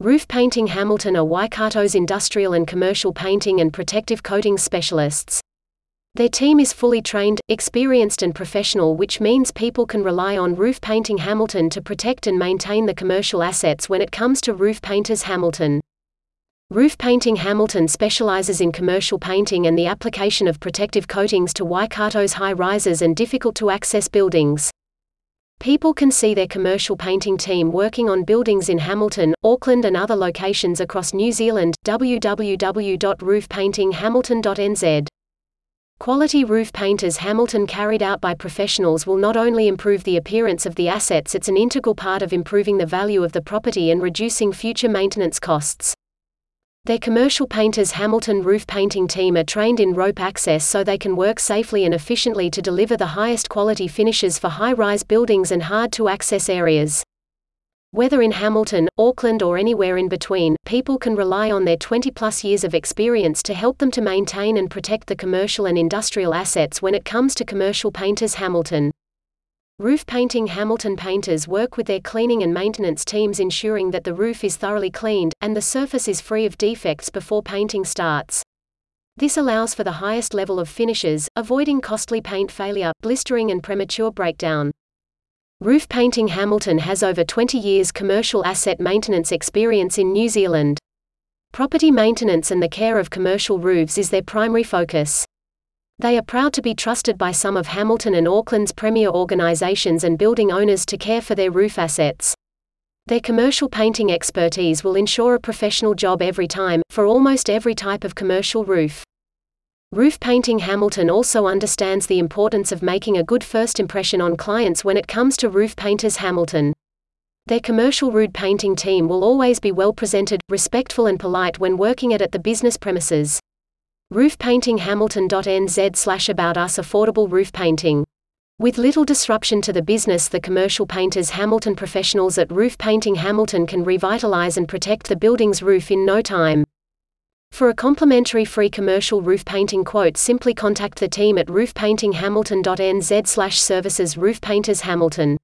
Roof Painting Hamilton are Waikato's industrial and commercial painting and protective coatings specialists. Their team is fully trained, experienced and professional which means people can rely on Roof Painting Hamilton to protect and maintain the commercial assets when it comes to Roof Painters Hamilton. Roof Painting Hamilton specializes in commercial painting and the application of protective coatings to Waikato's high rises and difficult to access buildings. People can see their commercial painting team working on buildings in Hamilton, Auckland and other locations across New Zealand. www.roofpaintinghamilton.nz Quality roof painters Hamilton carried out by professionals will not only improve the appearance of the assets it's an integral part of improving the value of the property and reducing future maintenance costs. Their commercial painters Hamilton Roof Painting team are trained in rope access so they can work safely and efficiently to deliver the highest quality finishes for high-rise buildings and hard-to-access areas. Whether in Hamilton, Auckland or anywhere in between, people can rely on their 20-plus years of experience to help them to maintain and protect the commercial and industrial assets when it comes to commercial painters Hamilton. Roof painting Hamilton painters work with their cleaning and maintenance teams ensuring that the roof is thoroughly cleaned, and the surface is free of defects before painting starts. This allows for the highest level of finishes, avoiding costly paint failure, blistering and premature breakdown. Roof Painting Hamilton has over 20 years commercial asset maintenance experience in New Zealand. Property maintenance and the care of commercial roofs is their primary focus. They are proud to be trusted by some of Hamilton and Auckland's premier organizations and building owners to care for their roof assets. Their commercial painting expertise will ensure a professional job every time, for almost every type of commercial roof. Roof Painting Hamilton also understands the importance of making a good first impression on clients when it comes to roof painters Hamilton. Their commercial rood painting team will always be well presented, respectful and polite when working at, at the business premises. Roofpaintinghamilton.nz slash about us affordable roof painting. With little disruption to the business the commercial painters Hamilton professionals at Roof Painting Hamilton can revitalize and protect the building's roof in no time. For a complimentary free commercial roof painting quote simply contact the team at roofpaintinghamilton.nz slash services Roof Painters Hamilton.